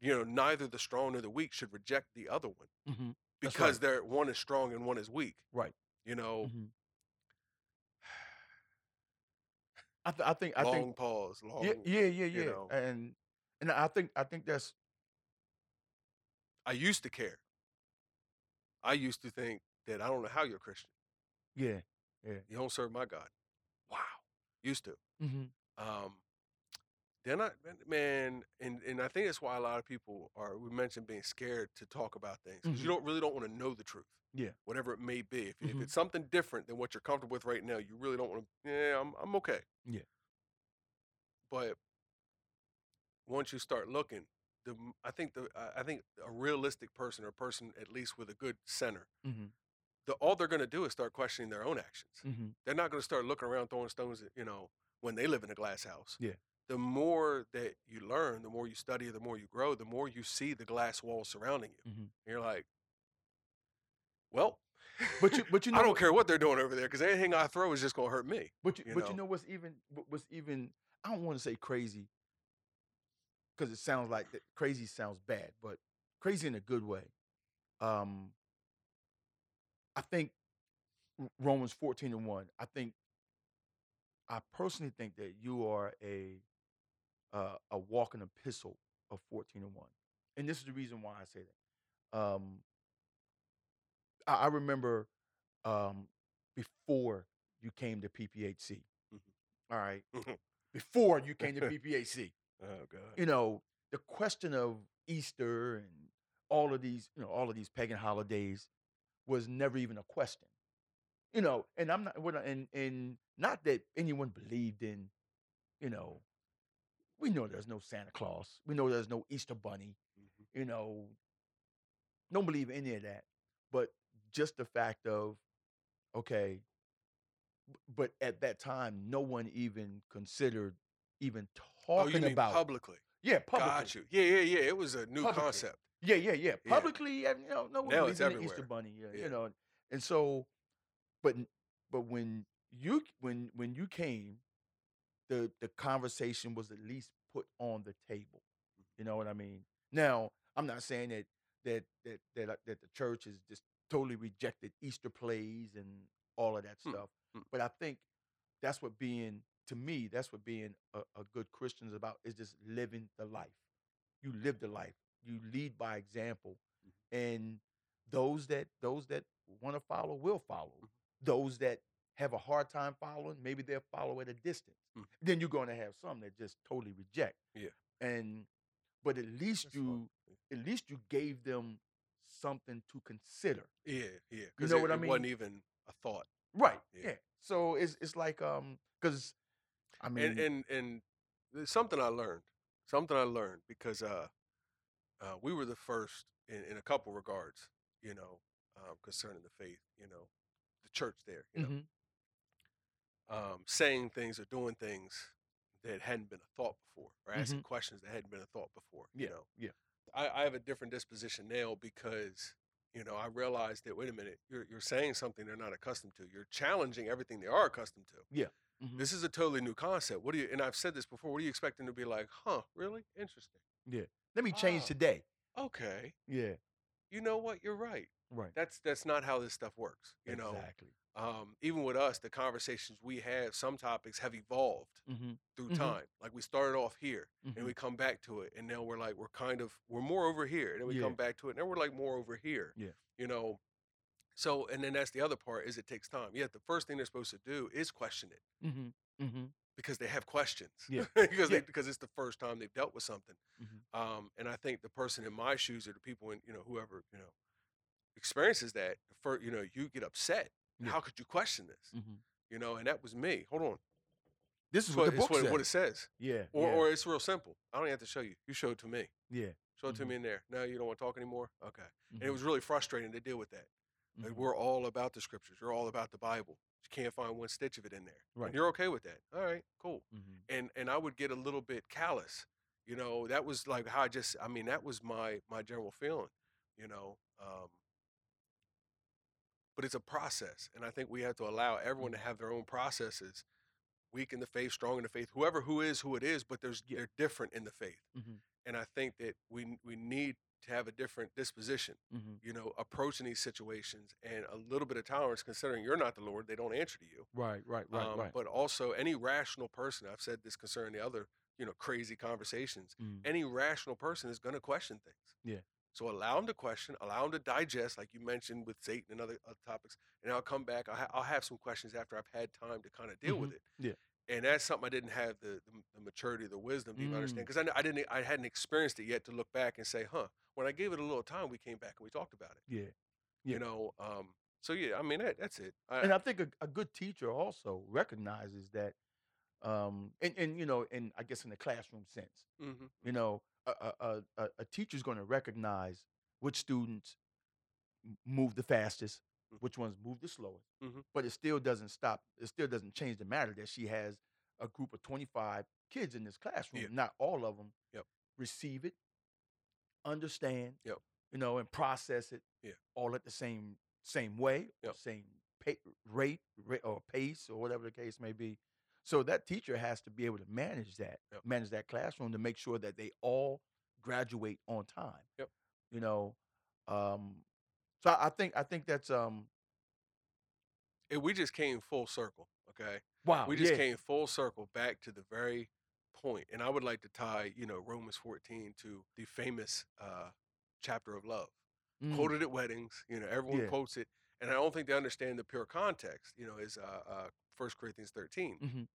you know, neither the strong nor the weak should reject the other one mm-hmm. Because right. they're one is strong and one is weak. Right. You know." Mm-hmm. I, th- I think. I long think. pause. Long. Yeah. Yeah. Yeah. Yeah. know. And and I think. I think that's. I used to care. I used to think that I don't know how you're a Christian. Yeah. Yeah. You don't serve my God. Wow. Used to. Mm-hmm. Um, then I, man, and, and I think that's why a lot of people are, we mentioned being scared to talk about things because you don't really don't want to know the truth. Yeah. Whatever it may be. If, if Mhm. it's something different than what you're comfortable with right now, you really don't want to, yeah, I'm, I'm okay. Yeah. But once you start looking, the, m- I think the, I- I think a realistic person or a person at least with a good center, Mm-hmm. the, all they're going to do is start questioning their own actions. Mm-hmm. They're not going to start looking around throwing stones, at, you know, when they live in a glass house. Yeah. The more that you learn, the more you study, the more you grow, the more you see the glass wall surrounding you. Mm-hmm. And you're like, well, But you. But you know. I don't care what they're doing over there because anything I throw is just going to hurt me. But you, you but you know. know what's even what's even I don't want to say crazy because it sounds like that crazy sounds bad, but crazy in a good way. Um, I think Romans fourteen and one. I think I personally think that you are a uh, a walking epistle of fourteen and one, and this is the reason why I say that. Um, I, I remember um, before you came to PPHC. Mhm. All right, Mhm. before you came to PPHC, Oh God. you know the question of Easter and all of these, you know, all of these pagan holidays was never even a question. You know, and I'm not, and and not that anyone believed in, you know, we know there's no Santa Claus. We know there's no Easter Bunny. Mhm. You know, don't believe any of that. But just the fact of, okay, but at that time, no one even considered even Oh, you talking mean about publicly? yeah, publicly. Got you. Yeah, yeah, yeah. It was a new Publicly. concept. Yeah, yeah, yeah. Yeah. Publicly, and you know, no one Now believes it's in the Easter. Bunny. Yeah, Yeah. you know, and so, but but when you when when you came, the the conversation was at least put on the table. You know what I mean? Now, I'm not saying that that that that uh, that the church has just totally rejected Easter plays and all of that Hmm, stuff, hmm. but I think that's what being to me that's what being a, a good Christian is about is just living the life. You live the life. You lead by example, and those that those that want to follow will follow. Mhm. Those that have a hard time following, maybe they'll follow at a distance. Mm. Then you're going to have some that just totally reject. Yeah. And but at least That's you at least you gave them something to consider. Yeah, yeah. You know it, what I it wasn't even a thought. Right. Yeah. Yeah. So it's it's like um because I mean and and and there's something I learned. Something I learned because uh, uh, we were the first in, in a couple regards, you know, um, concerning the faith. You know, the church there, you know, mhm, um, saying things or doing things that hadn't been a thought before, or asking questions that hadn't been a thought before. Mm-hmm. Yeah, You know, yeah. I, I have a different disposition now because you know I realized that wait a minute, you're you're saying something they're not accustomed to. You're challenging everything they are accustomed to. mhm. This is a totally new concept. What do you? And I've said this before. What do you expecting to be like? Huh? Really? Interesting. Yeah. Let me change Oh. today. Okay. Yeah. You know what? You're right. Right. That's that's not how this stuff works. You know. exactly. Um, even with us, the conversations we have, some topics have evolved Mm-hmm. through Mhm. time. Like we started off here, and we come back to it, and now we're like we're kind of we're more over here, and then we Yeah. come back to it, and then we're like more over here. Yeah. You know. So and then that's the other part is it takes time. Yeah, the first thing they're supposed to do is question it Mm-hmm. Mm-hmm. because they have questions. Yeah. because Yeah. they because it's the first time they've dealt with something. Mhm. Um, and I think the person in my shoes or the people in you know whoever you know experiences that for you know you get upset. Yeah. How could you question this? Mm-hmm. You know, and that was me. Hold on. This is what, what, the book what, says. what it says. yeah. Or, yeah. or it's real simple. I don't have to show you. You show it to me. yeah. Show it to Mhm. me in there. No, you don't want to talk anymore? Okay. And it mhm, was really frustrating to deal with that. Like, mhm. we're all about the scriptures. You're all about the Bible. You can't find one stitch of it in there. Right. And you're okay with that. All right, cool. Mhm. And and I would get a little bit callous. You know, that was like how I just I mean, that was my my general feeling, you know. Um but it's a process. And I think we have to allow everyone to have their own processes. Weak in the faith, strong in the faith, whoever who is who it is, but there's Yeah. they're different in the faith. Mhm. And I think that we we need to have a different disposition Mhm. you know, approaching these situations and a little bit of tolerance, considering you're not the Lord, they don't answer to you. Right. Right. Right. Um, right. But also, any rational person, I've said this concerning the other, you know, crazy conversations, Mhm. any rational person is going to question things. Yeah. So allow them to question, allow them to digest, like you mentioned with Satan and other, other topics. And I'll come back. I'll, ha- I'll have some questions after I've had time to kind of deal with it. Mm-hmm. Yeah. And that's something I didn't have the, the, the maturity, the wisdom to even understand Mm. because I, I didn't, I hadn't experienced it yet to look back and say, huh. When I gave it a little time, we came back and we talked about it yeah. Yeah. you know um so yeah i mean that, that's it I, and I think a, a good teacher also recognizes that, um, and, and you know, and I guess in the classroom sense, mhm, you know, a a, a, teacher's going to recognize which students move the fastest, Mhm. which ones move the slowest. Mhm. But it still doesn't stop. It still doesn't change the matter that she has a group of twenty five kids in this classroom. Yeah. Not all of them Yep. receive it, understand, Yep. you know, and process it Yeah. all at the same same way, Yep. same pa- rate, rate or pace or whatever the case may be. So that teacher has to be able to manage that, Yep. manage that classroom to make sure that they all graduate on time. Yep. You know, um, so I think I think that's um and we just came full circle okay wow. we just yeah. came full circle back to the very point and i would like to tie you know romans 14 to the famous uh chapter of love Mm, quoted at weddings you know everyone Yeah. quotes it and i don't think they understand the pure context you know is uh uh 1 corinthians 13 mhm,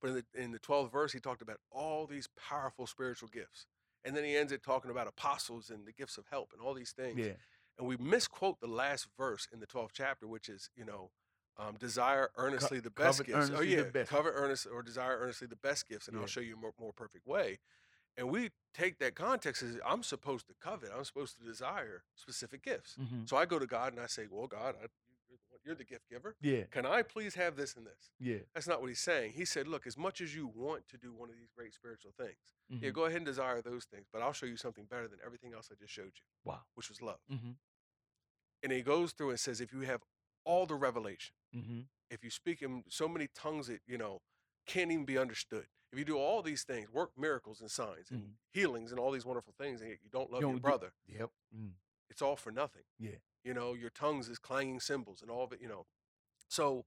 But in the in the 12th verse, he talked about all these powerful spiritual gifts. And then he ends it talking about apostles and the gifts of help and all these things. Yeah. And we misquote the last verse in the 12th chapter, which is, you know, um, desire earnestly the best gifts. Oh yeah, covet earnest or desire earnestly the best gifts, and Yeah. I'll show you a more, more perfect way. And we take that context as I'm supposed to covet. I'm supposed to desire specific gifts. Mhm. So I go to God and I say, "Well, God, I, you're, the one- you're the gift giver. Yeah, Can I please have this and this?" yeah. That's not what he's saying. He said, "Look, as much as you want to do one of these great spiritual things, yeah, mhm. go ahead and desire those things, but I'll show you something better than everything else I just showed you, Wow. which was love." Mm-hmm. And he goes through and says, "If you have all the revelation." Mm-hmm. if you speak in so many tongues that you know can't even be understood if you do all these things work miracles and signs and Mhm. healings and all these wonderful things and yet you don't love You your don't do- brother Yep. Mm. it's all for nothing Yeah. You know your tongues is clanging cymbals and all of it you know so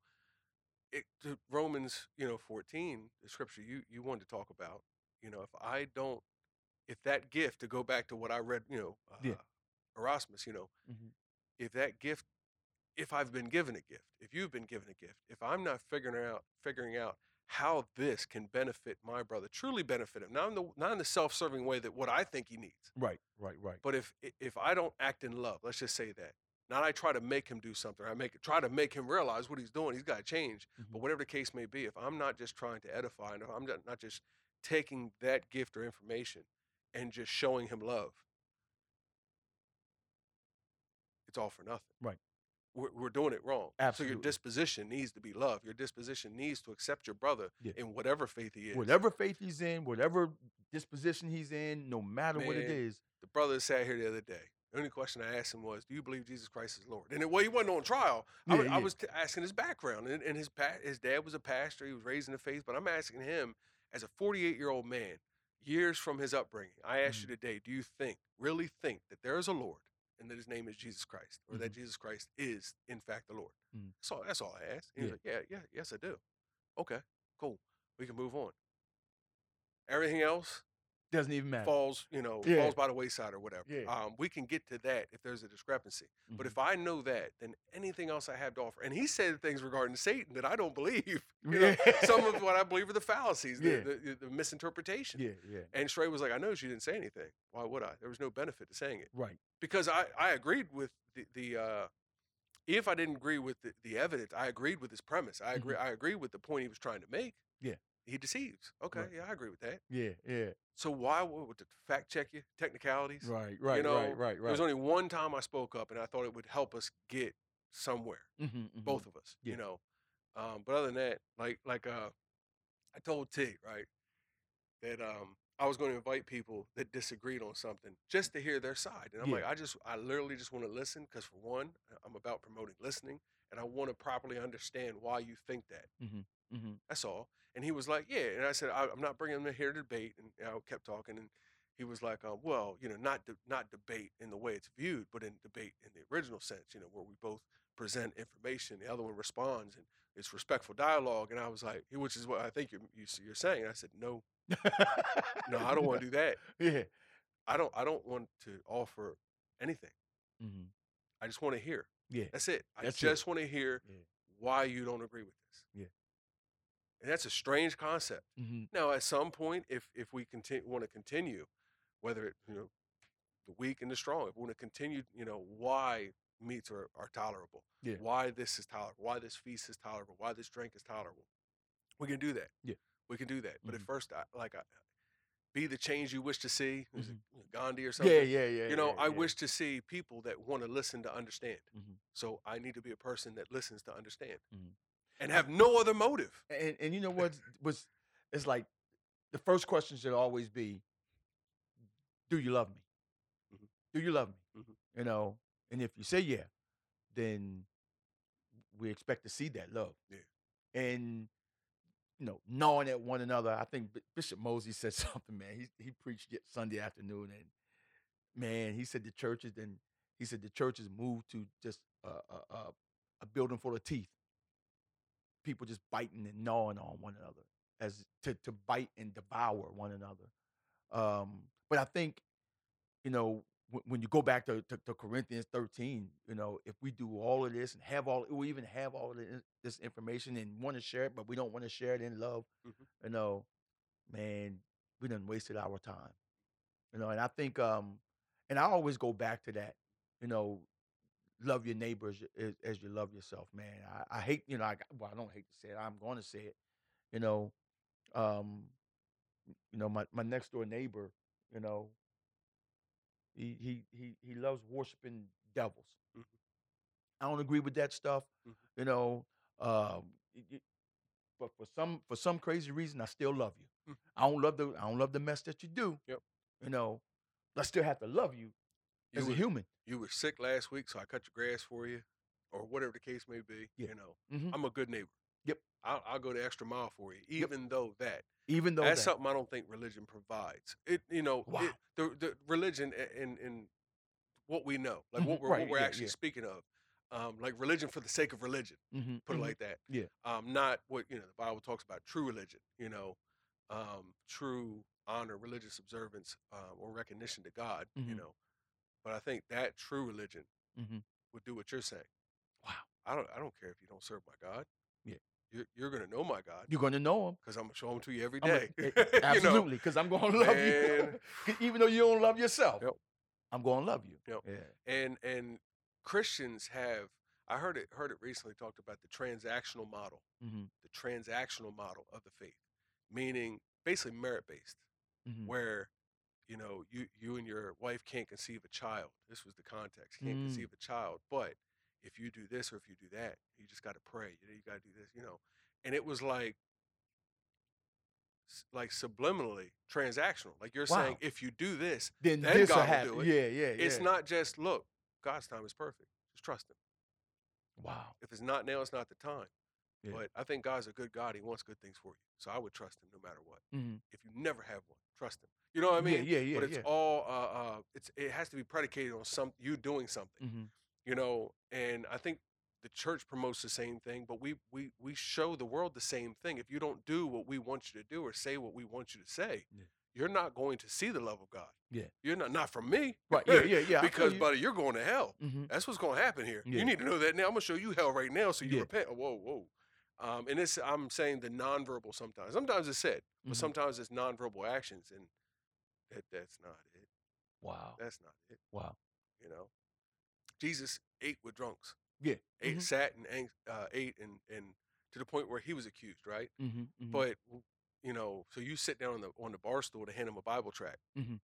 it to romans you know 14 the scripture you you wanted to talk about you know if i don't if that gift to go back to what i read you know uh, Yeah. erasmus you know Mhm. if that gift if i've been given a gift if you've been given a gift if i'm not figuring out figuring out how this can benefit my brother truly benefit him not in the not in the self-serving way that what i think he needs Right. Right. Right. but if if i don't act in love let's just say that not i try to make him do something i make try to make him realize what he's doing he's got to change but Mhm. whatever the case may be if i'm not just trying to edify and if i'm not, just taking that gift or information and just showing him love it's all for nothing Right. we're, we're doing it wrong Absolutely. so your disposition needs to be love your disposition needs to accept your brother Yeah. in whatever faith he is Whatever faith he's in, whatever disposition he's in, no matter what it is. The brother sat here the other day. The only question I asked him was, "Do you believe Jesus Christ is Lord?" And it, well, he wasn't on trial. I, Yeah, I was t- asking his background, and, and his pa- his dad was a pastor. He was raised in the faith, but I'm asking him as a 48 year old man, years from his upbringing. I asked Mm-hmm. you today, do you think, really think, that there is a Lord and that His name is Jesus Christ, or that Mhm. Jesus Christ is in fact the Lord? Mhm. That's all. That's all I asked. Was Yeah. like, "Yeah, yeah, yes, I do." Okay, cool. We can move on. Everything else Doesn't even matter. falls, you know, Yeah. falls by the wayside or whatever. Yeah. Um, we can get to that if there's a discrepancy. But Mhm. if I know that, then anything else I have to offer, and he said things regarding Satan that I don't believe. You know, some of what I believe are the fallacies, the, Yeah. the, the, the misinterpretation. yeah, yeah. And Shrey was like, I know she didn't say anything. Why would I? There was no benefit to saying it Right. because I, I agreed with the, the uh, if I didn't agree with the, the evidence, I agreed with his premise. I agree. I agree with the point he was trying to make. Mm-hmm. Yeah. He deceives. Okay, Right. yeah, I agree with that. Yeah, yeah. So why would to fact check you technicalities? Right, right, you know, right, right, There was only one time I spoke up, and I thought it would help us get somewhere, Mhm, mhm. both of us. Yeah. You know, um, but other than that, like like uh, I told Tig right that um I was going to invite people that disagreed on something just to hear their side, and I'm like, I just I literally just want to listen because for one, I'm about promoting listening, and I want to properly understand why you think that. Mhm. That's all. And he was like, yeah. And I said, I, I'm not bringing them here to debate. And I kept talking. And he was like, uh, well, you know, not de- not debate in the way it's viewed, but in debate in the original sense, you know, where we both present information, the other one responds, and it's respectful dialogue. And I was like, which is what I think you're you, you're saying. And I said, no, no, I don't want to do that. Yeah. I don't I don't want to offer anything. Mhm. I just want to hear. Yeah. That's it. I That's it. just want to hear Yeah. why you don't agree with this. Yeah. And that's a strange concept. Mhm. Now, at some point, if if we continue want to continue, whether it you know the weak and the strong, if we want to continue, you know why meats are, are tolerable, Yeah. why this is tolerable, why this feast is tolerable, why this drink is tolerable, we can do that. Yeah. we can do that. But at Mhm. first, I, like I, be the change you wish to see. Mhm. Gandhi or something? Yeah, yeah, yeah. you know, yeah, I yeah. wish to see people that want to listen to understand. Mhm. So I need to be a person that listens to understand Mhm. And have no other motive. And and you know what was it's like the first question should always be, Do you love me? Mhm. Do you love me? Mhm. You know, and if you say yeah, then we expect to see that love. Yeah. And you know, gnawing at one another. I think Bishop Mosey said something, man. He he preached Sunday afternoon, and man, he said the churches then he said the churches moved to just a a, a, a building full of teeth. People just biting and gnawing on one another as to to bite and devour one another. Um, but I think, you know, when, when you go back to, to, to Corinthians 13, you know, if we do all of this and have all, we even have all of this, information and want to share it, but we don't want to share it in love, Mhm. you know, man, we done wasted our time. You know, and I think, um, and I always go back to that, you know, love your neighbor as you, as, as you love yourself, man. I, I hate, you know, I well, I don't hate to say it. I'm going to say it. You know, um, you know, my, my next door neighbor, you know, he he he he loves worshiping devils. Mhm. I don't agree with that stuff. Mhm. You know, um, y- y- but for some for some crazy reason, I still love you. Mhm. I don't love the I don't love the mess that you do. Yep. You know, I still have to love you, You as a human. You were sick last week, so I cut your grass for you, or whatever the case may be. Yeah. You know, Mhm. I'm a good neighbor. Yep. I'll, I'll go the extra mile for you, Yep. even though that. Even though That's that, something I don't think religion provides. It, you know, it- Wow. the the religion a- in in what we know, like what Mhm, we're right, what we're yeah, actually yeah. speaking of, um, like religion for the sake of religion. Mhm, Put it mhm. like that. Yeah. Um, not what you know the Bible talks about. True religion. You know, um, true honor, religious observance, uh, or recognition to God. You Mhm. know, but I think that true religion Mhm. would do what you're saying. Wow. I don't. I don't care if you don't serve my God. Yeah. You're you're gonna know my God you're gonna know him. because I'm gonna show him to you every day. I'm day. gonna- You know? absolutely, because I'm gonna love Man. you, even though you don't love yourself. Yep. I'm gonna love you. Yep. Yeah. and and Christians have I heard it heard it recently talked about the transactional model, Mm-hmm. the transactional model of the faith, meaning basically merit based, Mm-hmm. where you know you you and your wife can't conceive a child. This was the context. Can't Mm. conceive a child, but if you do this or if you do that, you just got to pray. You, know, you got to do this, you know. And it was like like subliminally transactional. Like you're saying if you do this, Then, Then this God will happen. do it. Yeah, yeah, yeah. it's not just look, God's time is perfect. Just trust him. Wow. If it's not now, it's not the time. Yeah. But I think God's a good God. He wants good things for you. So I would trust him no matter what. Mm-hmm. If you never have one, trust him. You know what I mean? yeah, yeah, yeah. but it's yeah. all uh, uh it's it has to be predicated on some you doing something. mm-hmm. You know, and I think the church promotes the same thing, but we we we show the world the same thing. If you don't do what we want you to do or say what we want you to say, Yeah. you're not going to see the love of God. Yeah. You're not not from me. Right. Yeah, yeah, yeah. because buddy, you're going to hell. mm-hmm. That's what's going to happen here. Yeah. You need to know that now. I'm going to show you hell right now, so you repent. Whoa, whoa. Um, and it's I'm saying the nonverbal sometimes. Sometimes it's said, but Mhm. sometimes it's nonverbal actions, and that that's not it. Wow. That's not it. Wow. You know, Jesus ate with drunks. Yeah. Ate, Mhm. sat and uh, ate, and and to the point where he was accused, right? Mm-hmm. mm-hmm. But you know, so you sit down on the on the bar stool to hand him a Bible tract. Mhm.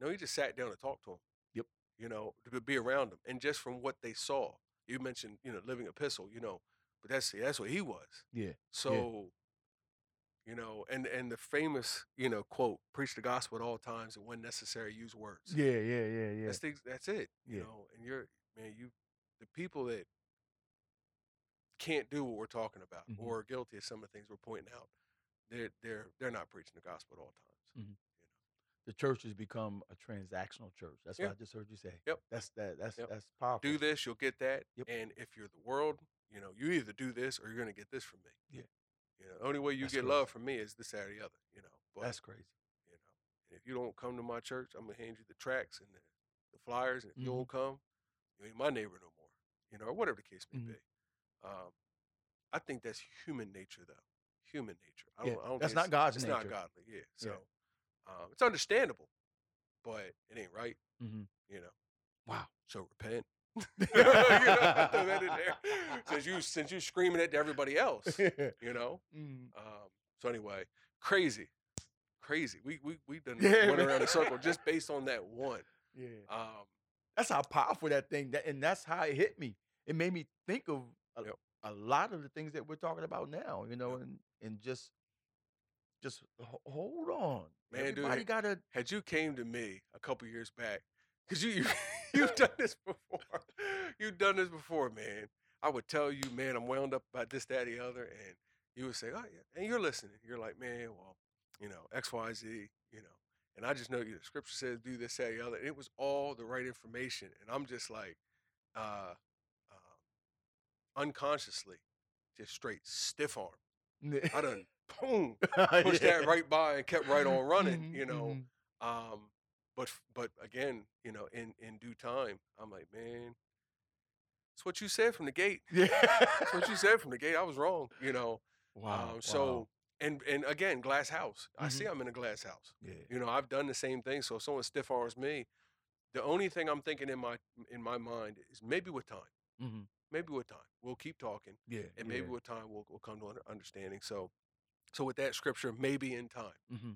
No, he just sat down and talked to him. Yep. You know, to be around him, and just from what they saw, you mentioned, you know, living epistle. You know, but that's that's what he was. yeah. So, you know, and and the famous, you know, quote: "Preach the gospel at all times, and when necessary, use words." Yeah, yeah, yeah, yeah. That's the, that's it. You Yeah. know, and you're man, you the people that can't do what we're talking about Mhm. or are guilty of some of the things we're pointing out, they're they're they're not preaching the gospel at all times. the church has become a transactional church. That's Yeah. what I just heard you say. Yep. That's that. That's Yep. that's powerful. Do this, you'll get that. Yep. And if you're the world, you know, you either do this or you're gonna get this from me. Yeah. You know, the only way you That's get crazy. love from me is this, that, or the other. You know, but That's crazy. you know, and if you don't come to my church, I'm gonna hand you the tracks and the, the flyers. And if you Mhm. don't come, you ain't my neighbor no more. You know, or whatever the case may Mhm. be. Um, I think that's human nature, though. Human nature. I Yeah, don't. I don't that's not it's- God's It's nature. not godly. Yeah. Yeah. So um, it's understandable, but it ain't right. Mm-hmm. You know. Wow. So repent. you know, throw that in there. Since you since you're screaming it to everybody else, you know. Mhm. Um, so anyway, crazy, crazy. We we we done Yeah, went man. around the circle just based on that one. Yeah. Um, That's how powerful that thing. That and that's how it hit me. It made me think of a, Yep. a lot of the things that we're talking about now. You know, Yep. and and just just hold on. Man, dude, Everybody it- gotta. had you came to me a couple years back, because you, you you've done this before, you've done this before, man. I would tell you, man, I'm wound up about this, that, the other, and you would say, oh yeah, and you're listening. You're like, man, well, you know, X, Y, Z, you know, and I just know you. The scripture says do this, that, the other, and it was all the right information, and I'm just like, uh, uh unconsciously, just straight stiff arm. I done boom pushed that right by and kept right on running, Mhm, you know. mhm. Um, but but again, you know, in in due time, I'm like, man, it's what you said from the gate. Yeah. It's what you said from the gate. I was wrong, you know. wow. um, so wow. and and again, glass house. I see I'm in a glass house. yeah. You know, I've done the same thing. So if someone stiff arms me, the only thing I'm thinking in my in my mind is maybe with time, Mm-hmm. maybe with time, we'll keep talking, Yeah. and maybe with time we'll we'll come to an understanding. So, so with that scripture, maybe in time, Mm-hmm.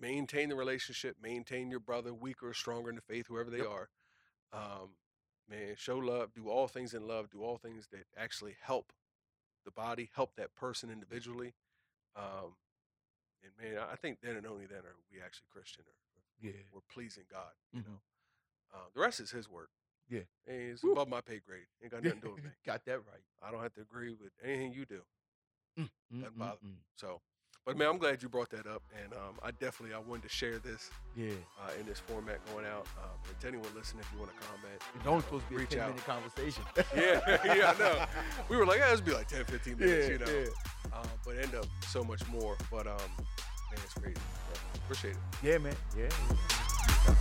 Maintain the relationship, maintain your brother, weaker or stronger in the faith, whoever they Yep. are. Um, man, show love, do all things in love, do all things that actually help the body, help that person individually. Um, and man, I think then and only then are we actually Christian or, or Yeah. we're pleasing God. You Mhm. know, uh, the rest is His work. Yeah. and it's Woo. above my pay grade. Ain't got nothing to do with me. Got that right. I don't have to agree with anything you do. Doesn't bother Mm-mm-mm. So, but man, I'm glad you brought that up, and um, I definitely I wanted to share this Yeah. uh, in this format going out. Um, and to anyone listening, if you want to comment, It's only supposed to be a reach 10 out. minute conversation. yeah, yeah, I know. We were like, yeah, this be like 10, 15 minutes, Yeah, you know. yeah. Um, but end up so much more. But um, man, it's crazy. Yeah, appreciate it. Yeah, man. Yeah.